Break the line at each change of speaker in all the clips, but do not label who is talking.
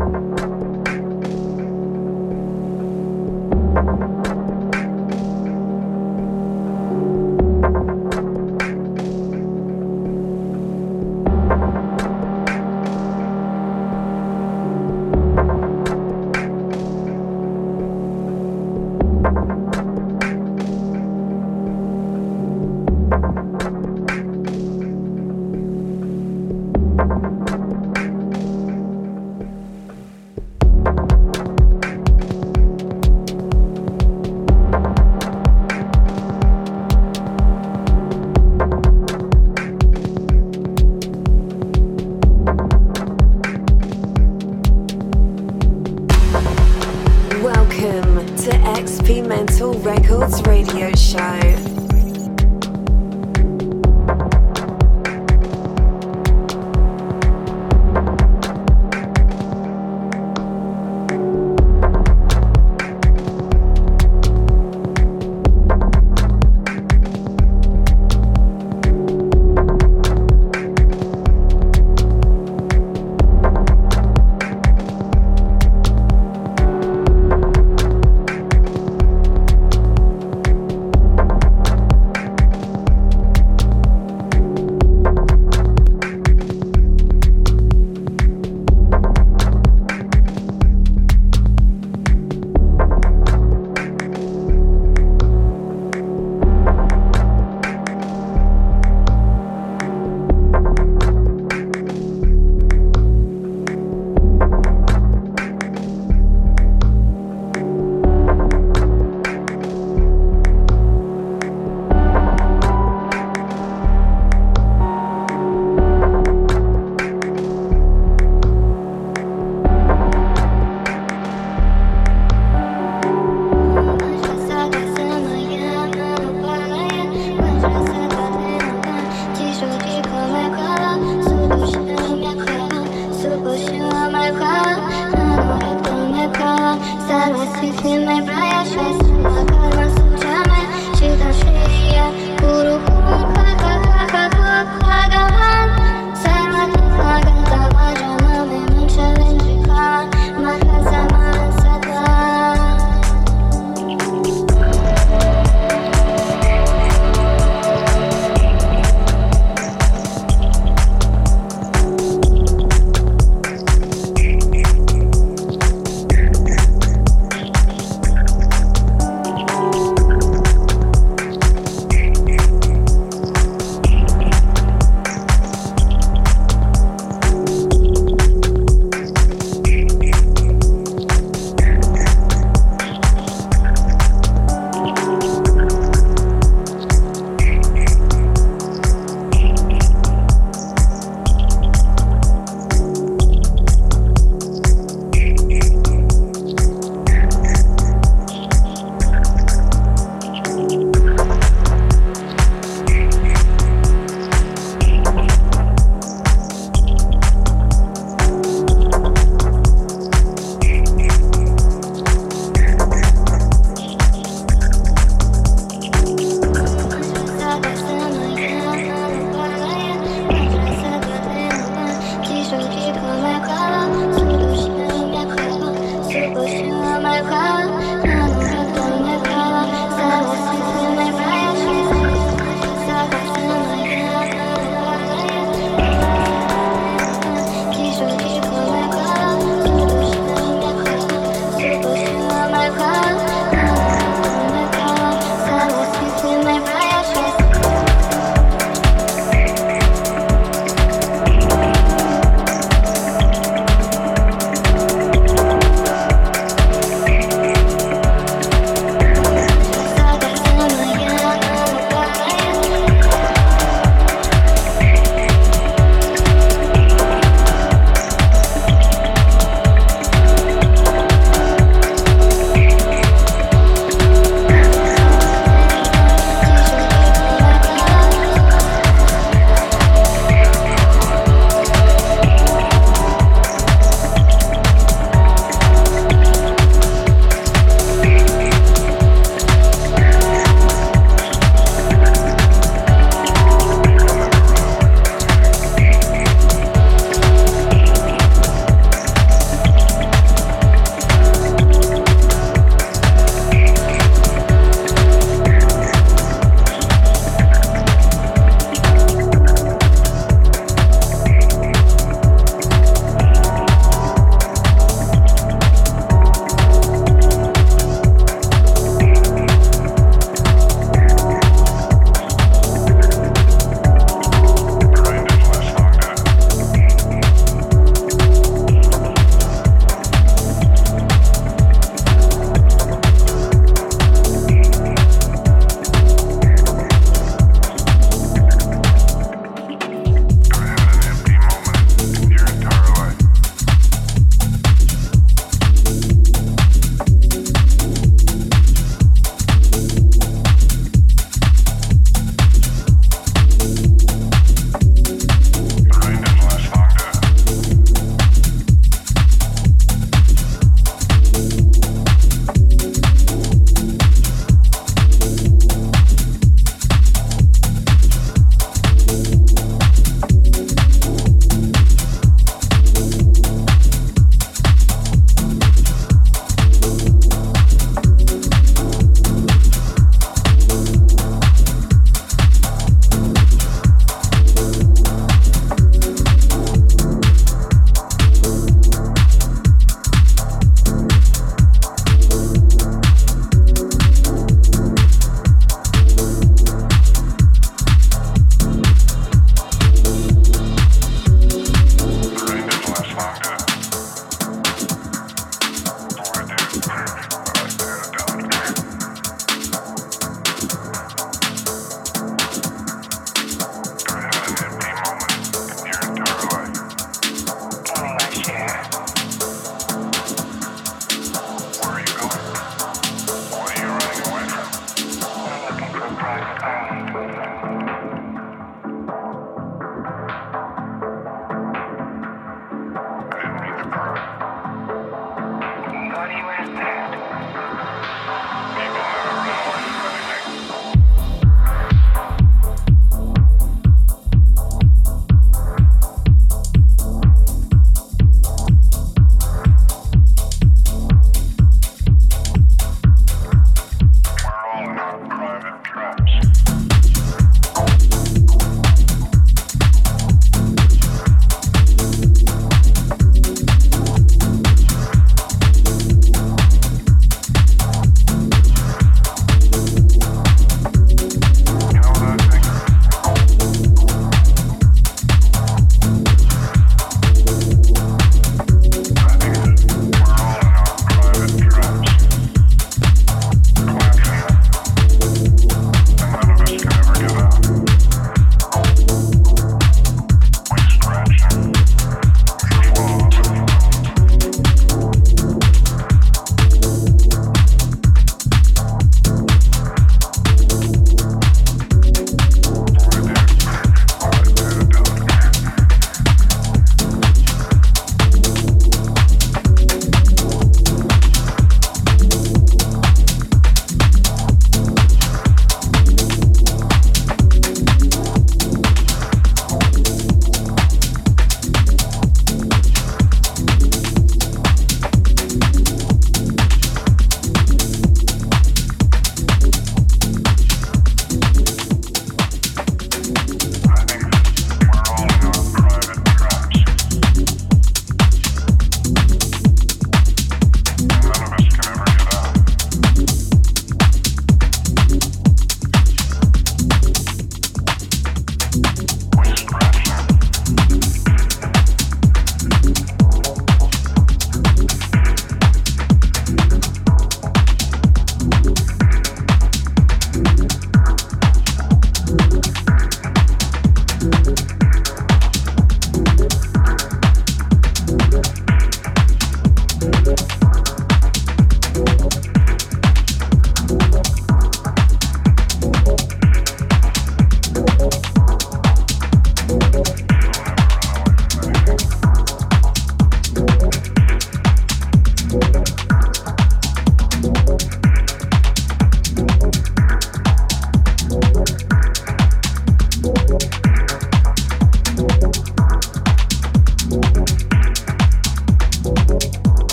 You.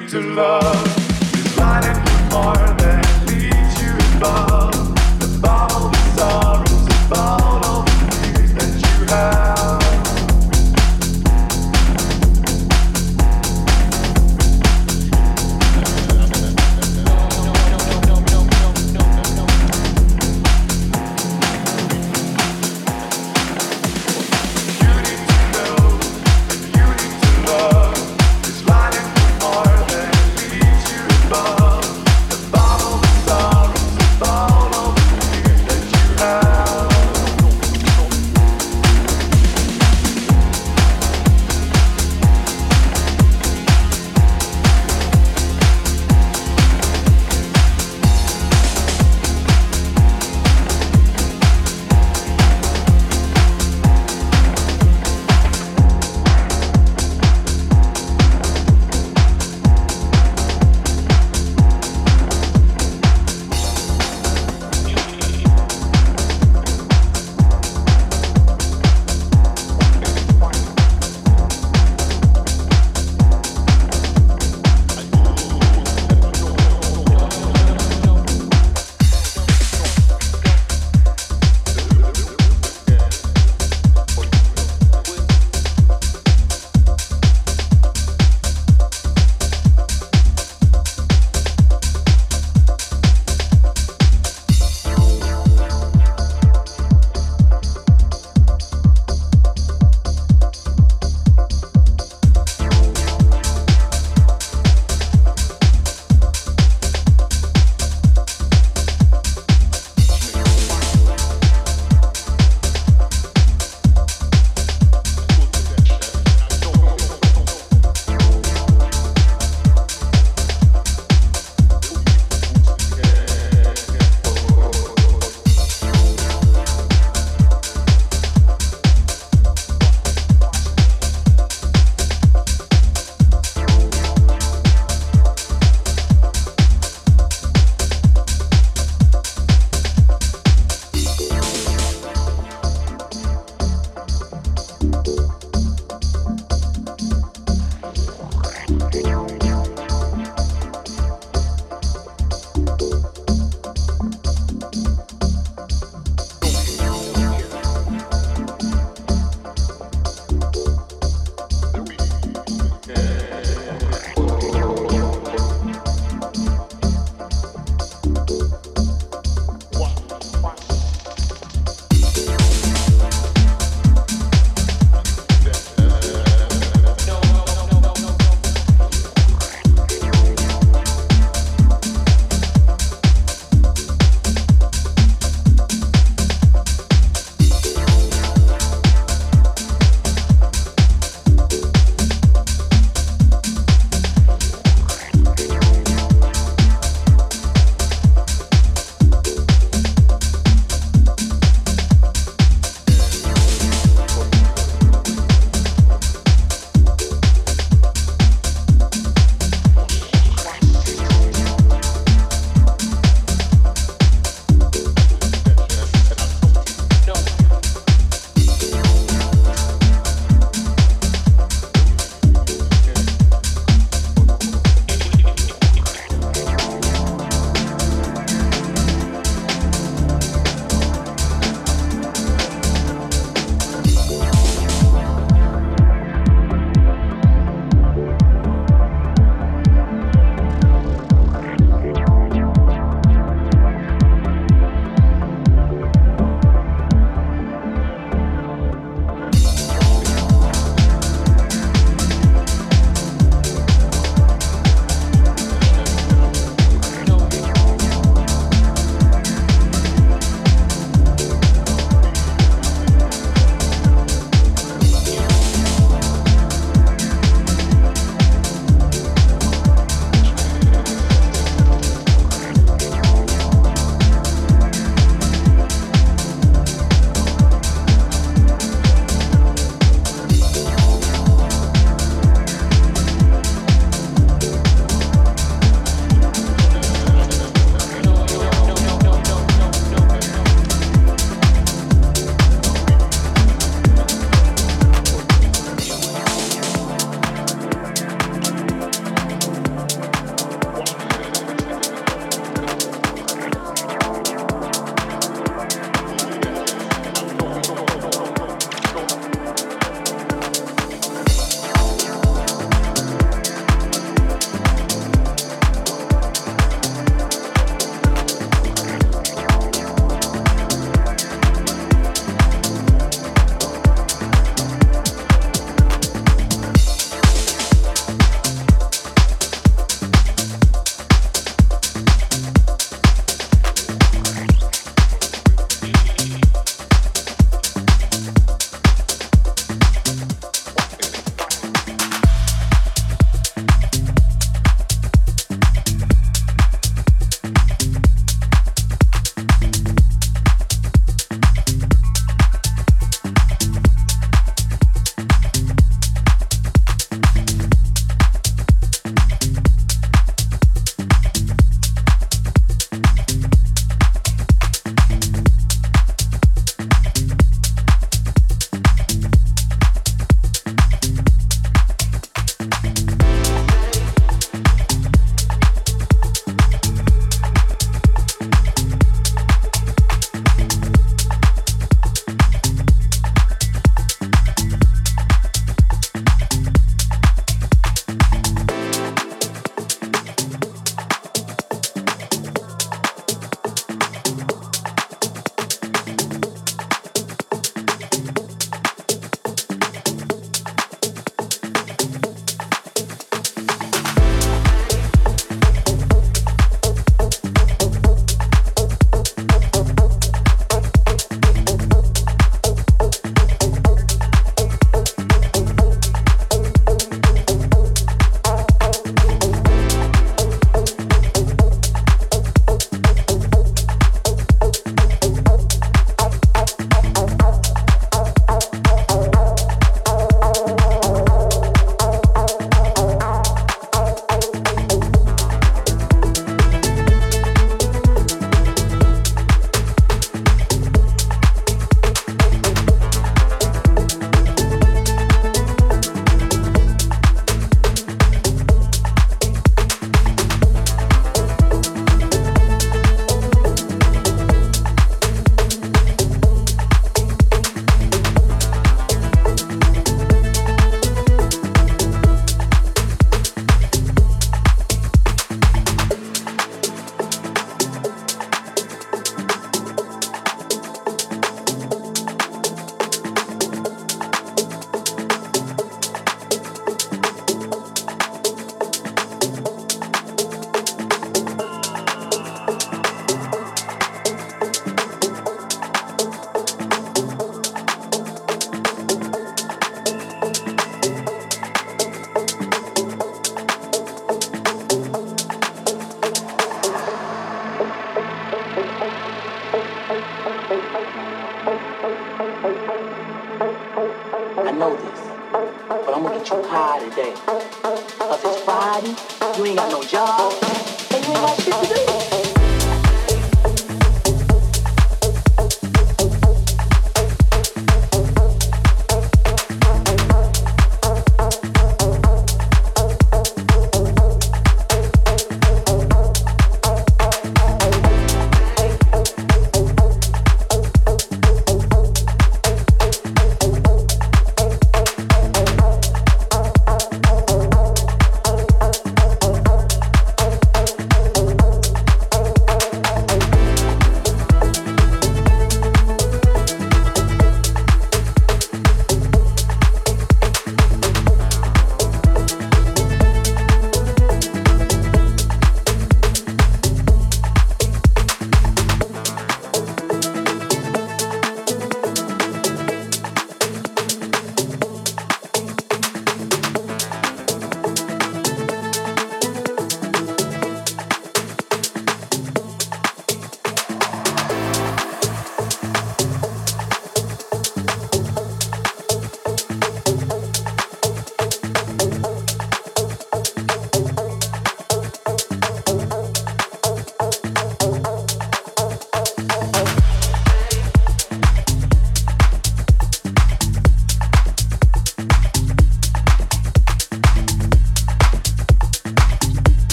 Leads you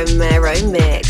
Romero Mix.